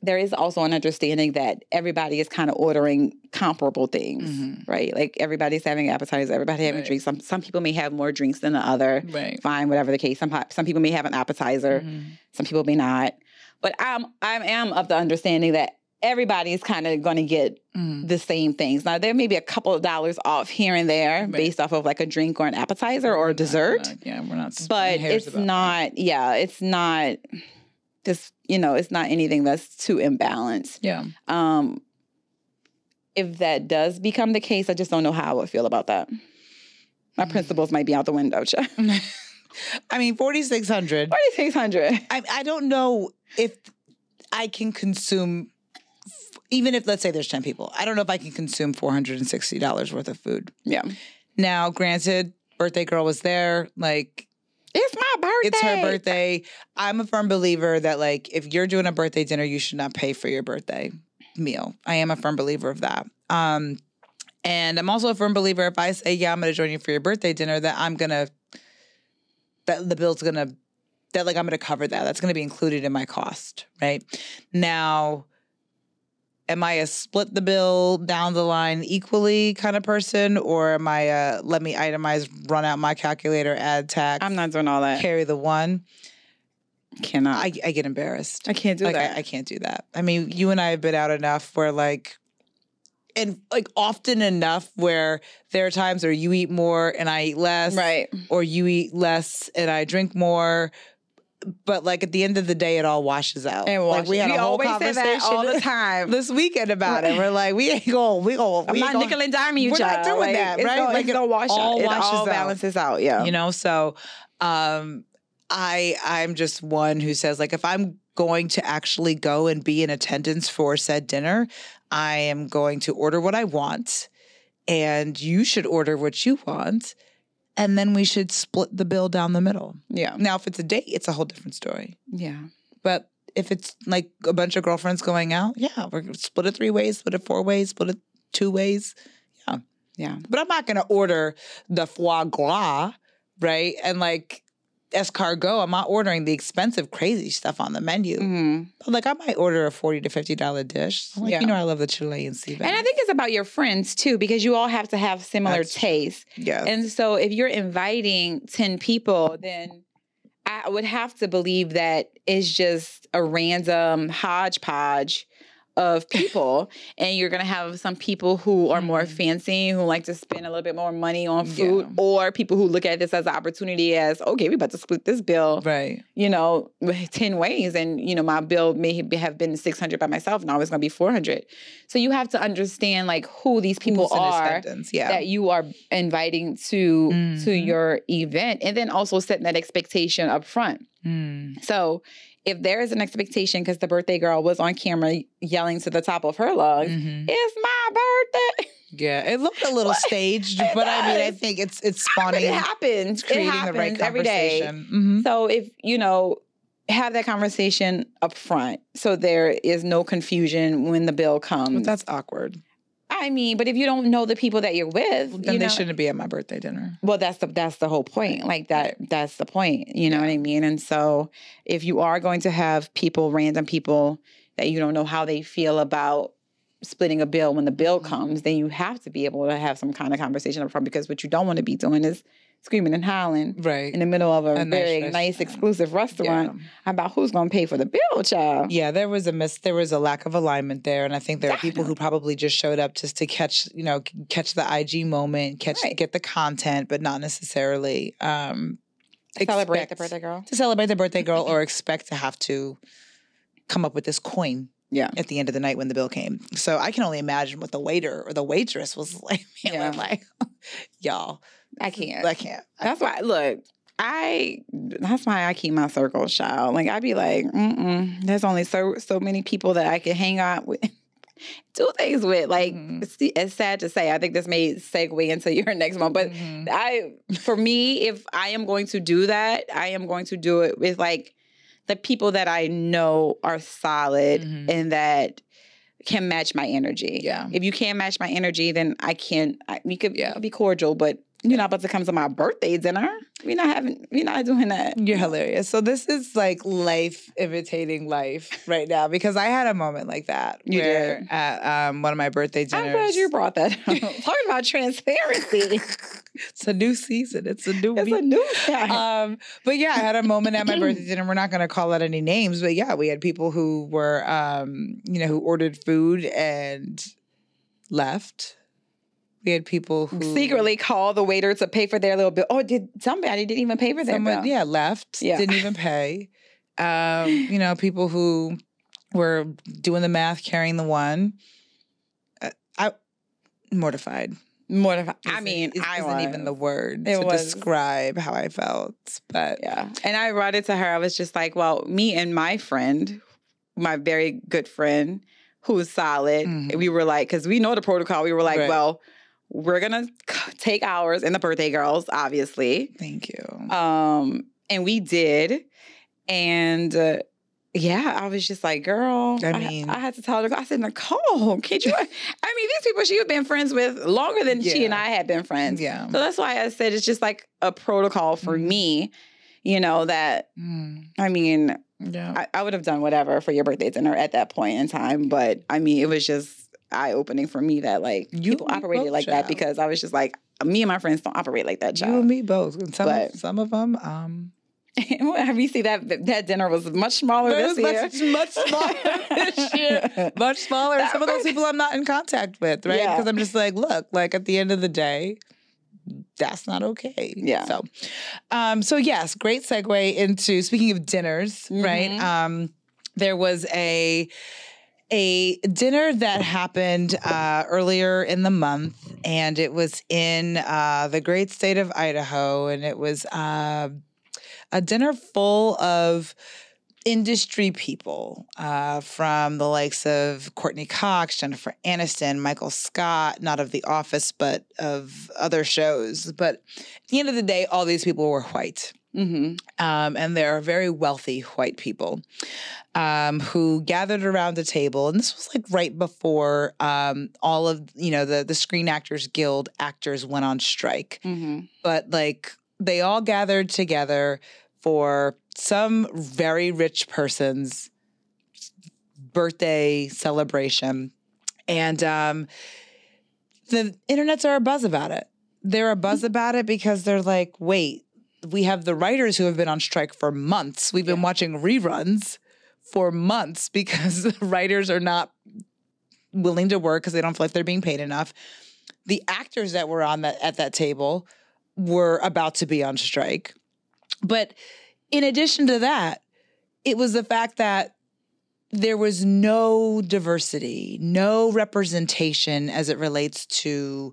there is also an understanding that everybody is kind of ordering comparable things, Mhm. right? Like everybody's having appetizers, everybody having Right. drinks. Some some people may have more drinks than the other. Right. Fine, whatever the case. Some some people may have an appetizer, Mhm. some people may not. But I'm I am of the understanding that everybody is kind of going to get Mhm. the same things. Now there may be a couple of dollars off here and there Right. based off of like a drink or an appetizer or a dessert not- yeah, we're not. but it's about that. not yeah it's not this you know it's not anything that's too imbalanced Yeah. um if that does become the case i just don't know how i would feel about that my Mm. principles might be out the window Chuck. I mean, forty six hundred. 4600 I I don't know if I can consume. Even if let's say there's ten people, I don't know if I can consume four hundred and sixty dollars worth of food. yeah Now, granted, birthday girl was there. Like it's my birthday it's her birthday. I'm a firm believer that like if you're doing a birthday dinner, you should not pay for your birthday meal. I am a firm believer of that. Um, and I'm also a firm believer if I say, yeah, I'm gonna join you for your birthday dinner, that I'm gonna that the bill's gonna that like I'm gonna cover that. That's gonna be included in my cost, right? Now am I a split the bill down the line equally kind of person, or am I a let me itemize, run out my calculator, add tax, i'm not doing all that carry the one? cannot I, I get embarrassed. I can't do like that I, I can't do that. I mean, you and I have been out enough where like and like often enough where there are times where you eat more and I eat less. right Or you eat less and I drink more. But like at the end of the day, it all washes out. and like we had a whole always say conversation that all the time this weekend about it. We're like, we ain't going, we going, I'm we not ain't nickel and diming you, we're not child. doing Like, that, right? Gonna, Like, it's it gonna wash all out. It washes all out. balances out. Yeah. you know so um i i'm just one who says like if i'm going to actually go and be in attendance for said dinner i am going to order what i want and you should order what you want and then we should split the bill down the middle yeah. now if it's a date it's a whole different story Yeah. but if it's like a bunch of girlfriends going out yeah we're gonna split it three ways split it four ways split it two ways Yeah. Yeah. But I'm not gonna order the foie gras, right? And like escargot, I'm not ordering the expensive, crazy stuff on the menu. hmm But like I might order a forty to fifty dollar dish. Like, Yeah. you know, I love the Chilean sea And I think it's about your friends too, because you all have to have similar That's tastes. yeah, And so if you're inviting 10 people, then I would have to believe that it's just a random hodgepodge of people. and you're going to have some people who are more Mhm. fancy, who like to spend a little bit more money on food, Yeah. or people who look at this as an opportunity as, okay, we about to split this bill right. you know, 10 ways. And, you know, my bill may have been 600 by myself. Now it's going to be 400. So you have to understand like who these people Who's are Yeah, that you are inviting to to Mhm. your event and then also setting that expectation up front. Mm. So if there is an expectation because the birthday girl was on camera yelling to the top of her lungs, Mhm. it's my birthday. Yeah, it looked a little staged, but I mean, I think it's it's spawning, it happens. creating it happens the right every day. conversation. Mhm. So if you know, have that conversation up front, so there is no confusion when the bill comes. But that's awkward. I mean, but if you don't know the people that you're with, Then you they know, shouldn't be at my birthday dinner. Well, that's the that's the whole point. Like that. That's the point. You know what I mean? And so, if you are going to have people, random people that you don't know how they feel about splitting a bill when the bill Mhm. comes, then you have to be able to have some kind of conversation up front because what you don't want to be doing is screaming and howling Right. in the middle of a, A very nice, restaurant. exclusive restaurant Yeah. about who's going to pay for the bill, child. Yeah, there was a miss. There was a lack of alignment there, and I think there are people who probably just showed up just to catch, you know, catch the IG moment, catch Right. get the content, but not necessarily um, Celebrate the birthday girl. to celebrate the birthday girl, or expect to have to come up with this coin Yeah. at the end of the night when the bill came. So I can only imagine what the waiter or the waitress was like. Yeah. Like, y'all, I can't. I can't. That's why. Look, I. That's why I keep my circle, child. Like I'd be like, Mm-mm, there's only so so many people that I can hang out with. Do things with like Mhm. it's, it's sad to say. I think this may segue into your next one, but Mhm. I for me, if I am going to do that, I am going to do it with like the people that I know are solid Mhm. and that can match my energy. Yeah. If you can't match my energy, then I can't. I, we could Yeah. be cordial, but you're not about to come to my birthday dinner. We're not having. We're not doing that. You're hilarious. So this is like life imitating life right now because I had a moment like that. You where did. At um, one of my birthday dinners. I'm glad you brought that. up. Talking about transparency. It's a new season. It's a new it's week. a new time. um, but yeah, I had a moment at my birthday dinner. We're not going to call out any names, but yeah, we had people who were, um, you know, who ordered food and left. We had people who Secretly call the waiter to pay for their little bill. Oh, did somebody didn't even pay for their someone, bill? yeah, left. Yeah. didn't even pay. Um, you know, people who were doing the math, carrying the one. Uh, I mortified. Mortified. I mean, is- I isn't was. even the word It to was. describe how I felt. But Yeah. And I brought it to her. I was just like, well, me and my friend, my very good friend, who's solid, Mhm. we were like, because we know the protocol, we were like, Right. well, we're to take ours and the birthday girls, obviously. thank you. Um, and we did. And uh, yeah, I was just like, girl, I I, mean- I had to tell her, I said, Nicole, can't you? I mean, these people she's been friends with longer than she and I had been friends. yeah. So that's why I said it's just like a protocol for Mhm. me, you know, that Mm, I mean, yeah. I, I would have done whatever for your birthday dinner at that point in time. But I mean, it was just eye opening for me that like You people operated like that because I was just like, me and my friends don't operate like that, You child. and me both. And some But- of, some of them, um, have you seen that that dinner was much smaller It this was year? much- much smaller this year. much smaller. Some of those people I'm not in contact with, right? Yeah. Because I'm just like, look, like at the end of the day, that's not okay. Yeah. So, um, so yes, great segue into speaking of dinners, right? Mhm. Um, there was a a dinner that happened uh, earlier in the month, and it was in uh, the great state of Idaho, and it was uh, a dinner full of industry people uh, from the likes of Courteney Cox, Jennifer Aniston, Michael Scott, not of The Office, but of other shows. But at the end of the day, all these people were white. Hmm Um, and they're very wealthy white people um, who gathered around a table. And this was like right before um, all of, you know, the, the Screen Actors Guild actors went on strike. Hmm but like they all gathered together for some very rich person's birthday celebration. And um the internets are a buzz about it. They're a buzz about it because they're like wait we have the writers who have been on strike for months. We've been watching reruns for months because the writers are not willing to work because they don't feel like they're being paid enough. The actors that were on that at that table were about to be on strike. But in addition to that, it was the fact that there was no diversity, no representation as it relates to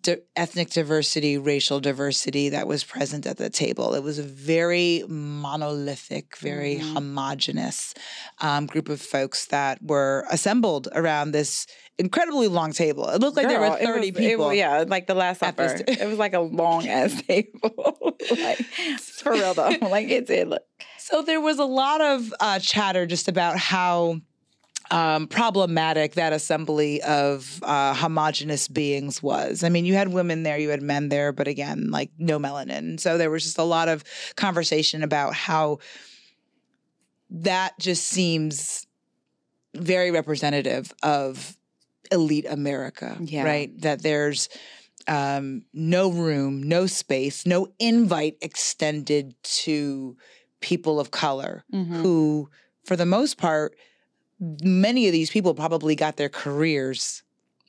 di- ethnic diversity, racial diversity that was present at the table. It was a very monolithic, very Mhm. homogenous um, group of folks that were assembled around this incredibly long table. It looked like there were 30 was- people. was- yeah, like the Last Supper. this- it was like a long ass table. like for real though. Like it did look. So there was a lot of uh, chatter just about how um, problematic that assembly of uh, homogenous beings was. I mean, you had women there, you had men there, but again, like no melanin. So there was just a lot of conversation about how that just seems very representative of elite America, Yeah. right? That there's um, no room, no space, no invite extended to people of color Mm-hmm. who, for the most part, many of these people probably got their careers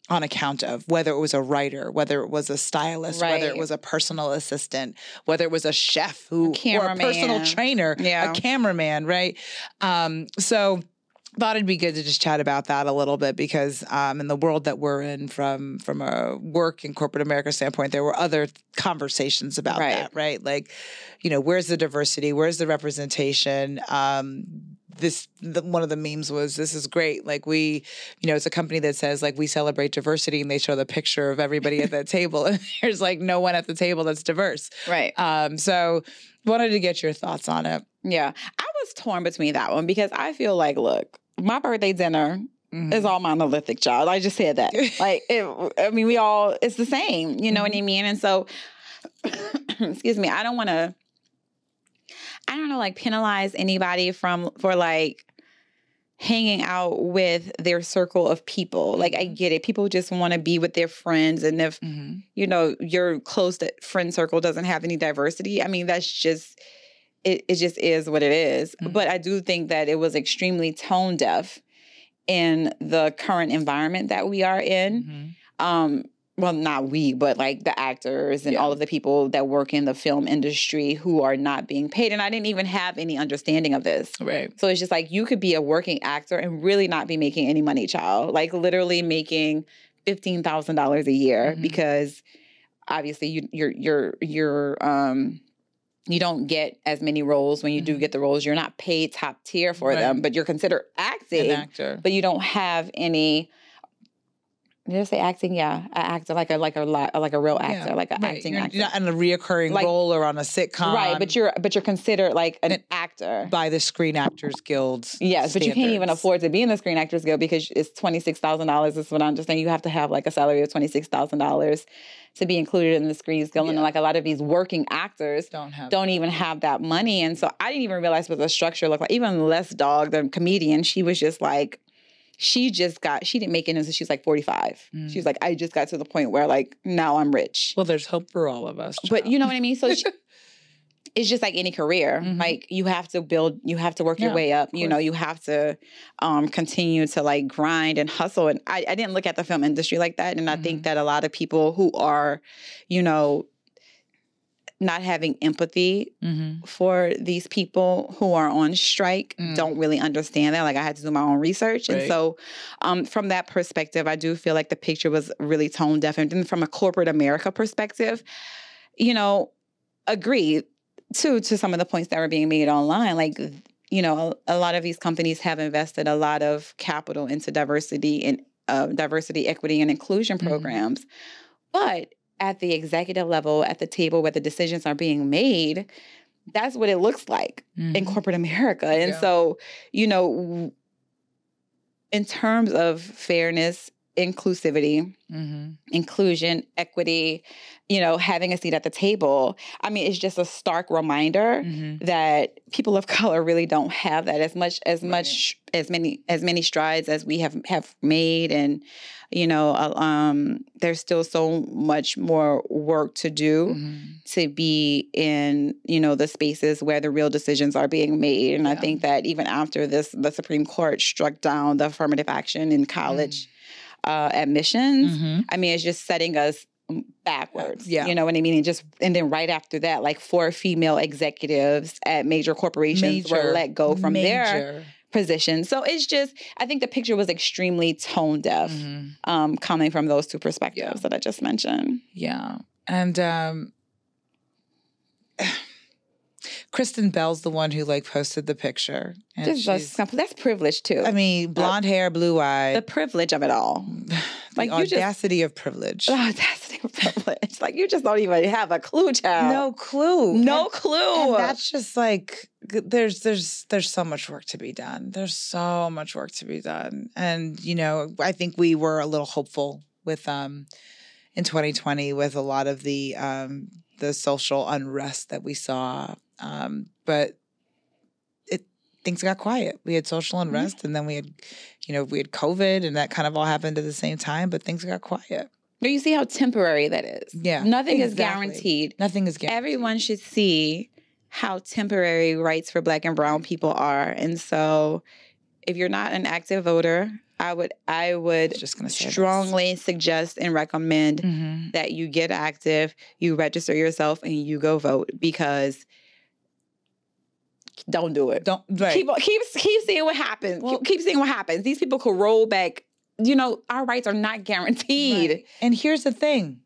on account of whether it was a writer, whether it was a stylist, whether it was a personal assistant, whether it was a chef who or a personal trainer, Yeah. a cameraman, right? Um, so thought it'd be good to just chat about that a little bit because um, in the world that we're in from from a work and corporate america standpoint there were other conversations about Right. that right like you know where's the diversity where's the representation um, this the, one of the memes was this is great like we you know it's a company that says like we celebrate diversity and they show the picture of everybody at that table and there's like no one at the table that's diverse Right. um, so wanted to get your thoughts on it Yeah. I was torn between that one because I feel like, look, my birthday dinner Mhm. is all monolithic, child. I just said that. like, it, I mean, we all, it's the same, you know what I mean? And so, excuse me, I don't want to, I don't know, like penalize anybody from, for like, hanging out with their circle of people. Like I get it. People just want to be with their friends and if Mhm. you know your close friend circle doesn't have any diversity i mean that's just it, it just is what it is. Mhm. but i do think that it was extremely tone deaf in the current environment that we are in Mhm. um well not we but like the actors and Yeah. all of the people that work in the film industry who are not being paid and i didn't even have any understanding of this Right. so it's just like you could be a working actor and really not be making any money, child. Like literally making fifteen thousand dollars a year Mhm. because obviously you you're you're you're um you don't get as many roles when you do Mhm. get the roles. You're not paid top tier for Right. them, but you're considered acting. An actor. But you don't have any. Did I say acting? Yeah, an actor like a like a li- like a real actor, Yeah, like an right. acting you're, actor. Not in a reoccurring Like- role or on a sitcom. right, but you're but you're considered like an And- actor. by the Screen Actors Guild. Yes, but you can't even afford to be in the Screen Actors Guild because it's twenty six thousand dollars. Is what I'm just saying. You have to have like a salary of twenty six thousand dollars to be included in the Screen Guild, and like a lot of these working actors Don't have. don't even have that money. And so I didn't even realize what the structure looked like. Even less Dog, than comedian, she was just like, she just got, she didn't make it until she was like forty five. Mm. She was like, I just got to the point where like now I'm rich. Well, there's hope for all of us. But you know what I mean? So she, it's just like any career. Mhm. Like you have to build, you have to work your way up. You know, you have to um, continue to like grind and hustle. And I, I didn't look at the film industry like that. And I Mhm. think that a lot of people who are, you know, not having empathy hmm for these people who are on strike Mm. don't really understand that. Like I had to do my own research. And so um, from that perspective, I do feel like the picture was really tone deaf. And then from a corporate America perspective, you know, agree too to some of the points that were being made online. Like, you know, a, a lot of these companies have invested a lot of capital into diversity and uh, diversity, equity, and inclusion Mhm. programs. But at the executive level, at the table where the decisions are being made, that's what it looks like in corporate America. And Mm-hmm. Yeah. so, you know, in terms of fairness, inclusivity, hmm inclusion, equity, you know, having a seat at the table, I mean, it's just a stark reminder hmm that people of color really don't have that. As much as Right. much as many as many strides as we have have made and you know um there's still so much more work to do hmm to be in you know the spaces where the real decisions are being made. And i think that even after this the supreme court struck down the affirmative action in college uh, admissions hmm i mean it's just setting us backwards Yeah. you know what i mean and just and then right after that like four female executives at major corporations were let go from their Major. positions so it's just i think the picture was extremely tone deaf Mhm. um, coming from those two perspectives Yeah. that i just mentioned Yeah. And um Kristen Bell's the one who like posted the picture. And Just- that's, she's- simple. that's privilege too I mean, blonde hair, blue eye. the privilege of it all The like, you just- audacity of privilege. Oh, that's the privilege. Like you just don't even have a clue, child. No clue. no And- clue. And that's just like there's there's there's so much work to be done. There's so much work to be done. And you know, I think we were a little hopeful with um in 2020 with a lot of the um the social unrest that we saw. Um but it things got quiet. We had social unrest and then we had you know, we had COVID and that kind of all happened at the same time, but things got quiet. But you see how temporary that is. Yeah, Nothing is guaranteed. Nothing is guaranteed. Everyone should see how temporary rights for black and brown people are. And so if you're not an active voter, I would I would just gonna say this. strongly suggest and recommend Mhm. that you get active, you register yourself and you go vote because don't do it. Don't right. Keep keep keep seeing what happens. Well- keep, keep seeing what happens. These people could roll back. You know, our rights are not guaranteed. Right. And here's the thing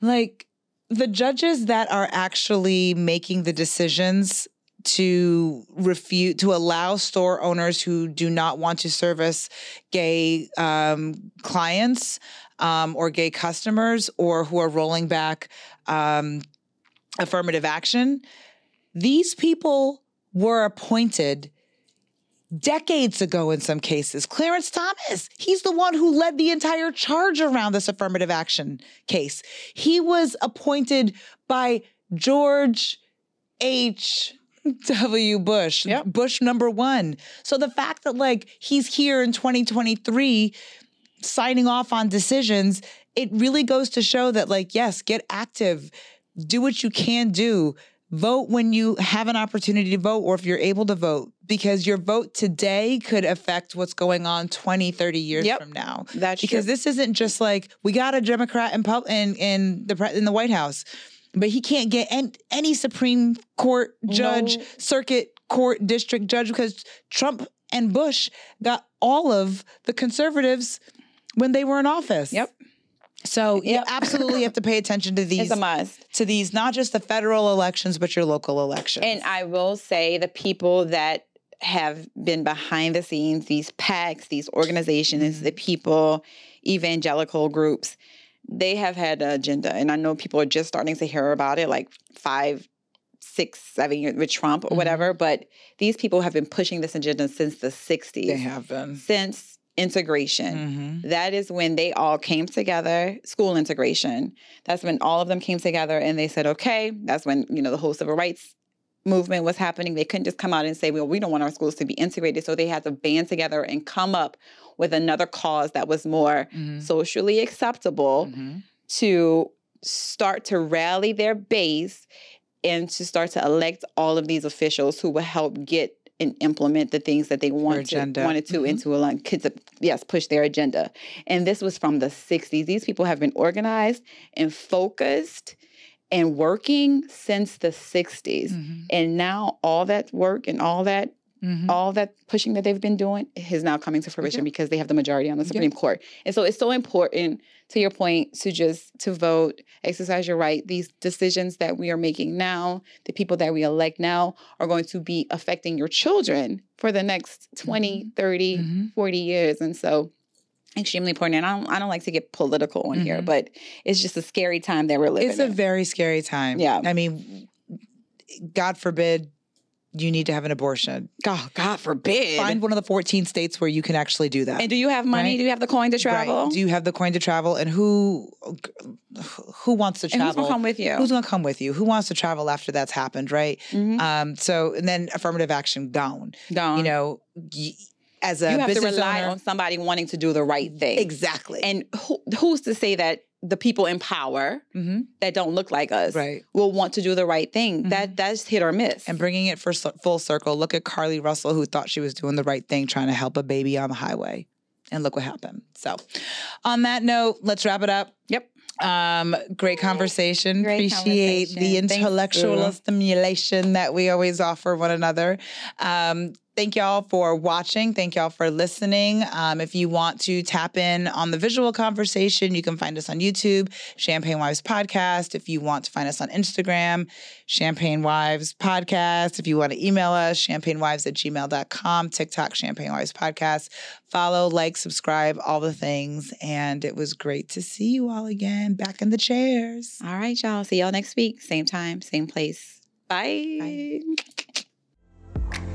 like, the judges that are actually making the decisions to refute to allow store owners who do not want to service gay um, clients um, or gay customers or who are rolling back um, affirmative action these people were appointed decades ago in some cases. Clarence Thomas, he's the one who led the entire charge around this affirmative action case. He was appointed by George H. W. Bush, Yep. Bush number one. So the fact that like he's here in 2023 signing off on decisions, it really goes to show that like, yes, get active, do what you can do, vote when you have an opportunity to vote or if you're able to vote because your vote today could affect what's going on 20 30 years Yep. from now That's because true. this isn't just like we got a democrat in in, in the in the white house but he can't get any, any supreme court judge No. circuit court district judge because trump and bush got all of the conservatives when they were in office Yep. so you Yep. absolutely have to pay attention to these It's a must. to these not just the federal elections but your local elections. And I will say the people that have been behind the scenes, these PACs, these organizations, Mm-hmm. the people, evangelical groups, they have had an agenda. And I know people are just starting to hear about it like five, six, seven years with Trump or Mhm. whatever. But these people have been pushing this agenda since the 60s, they have been. since integration. Mhm. That is when they all came together, school integration. That's when all of them came together and they said, okay, that's when, you know, the whole civil rights movement was happening. They couldn't just come out and say, well, we don't want our schools to be integrated. So they had to band together and come up with another cause that was more Mhm. socially acceptable Mhm. to start to rally their base and to start to elect all of these officials who will help get and implement the things that they want to, agenda. wanted to Mhm. into a line, to, yes, push their agenda. And this was from the 60s. These people have been organized and focused and working since the 60s. Mhm. And now all that work and all that Mhm. all that pushing that they've been doing is now coming to fruition Yeah. because they have the majority on the Yeah. Supreme Court. And so it's so important to your point to just to vote, exercise your right. These decisions that we are making now, the people that we elect now are going to be affecting your children for the next 20, 30, Mhm. 40 years. And so extremely important. And I don't I don't like to get political on here, Mhm. but it's just a scary time that we're living It's a in. very scary time. Yeah. I mean, God forbid you need to have an abortion. God, God forbid. Find one of the 14 states where you can actually do that. and do you have money? Right. Do you have the coin to travel? Right. Do you have the coin to travel? And who who wants to and who's travel? gonna come with you? Who's going to come with you? Who wants to travel after that's happened, right? Mhm. Um, so and then affirmative action gone. Gone. You know, y- as a you have to rely owner, on somebody wanting to do the right thing. exactly. And who, who's to say that the people in power hmm that don't look like us Right. will want to do the right thing? Mhm. That that's hit or miss. And bringing it for full circle, look at Carlee Russell, who thought she was doing the right thing, trying to help a baby on the highway. And look what happened. So, on that note, let's wrap it up. Yep. Um, great conversation. Great Appreciate the conversation. Thanks, intellectual stimulation that we always offer one another. Um, thank y'all for watching. Thank y'all for listening. Um, if you want to tap in on the visual conversation, you can find us on YouTube, Champagne Wives Podcast. If you want to find us on Instagram, Champagne Wives Podcast. If you want to email us, champagnewives at gmail.com, TikTok, Champagne Wives Podcast. Follow, like, subscribe, all the things. And it was great to see you all again back in the chairs. All right, y'all. See y'all next week. Same time, same place. Bye. Bye.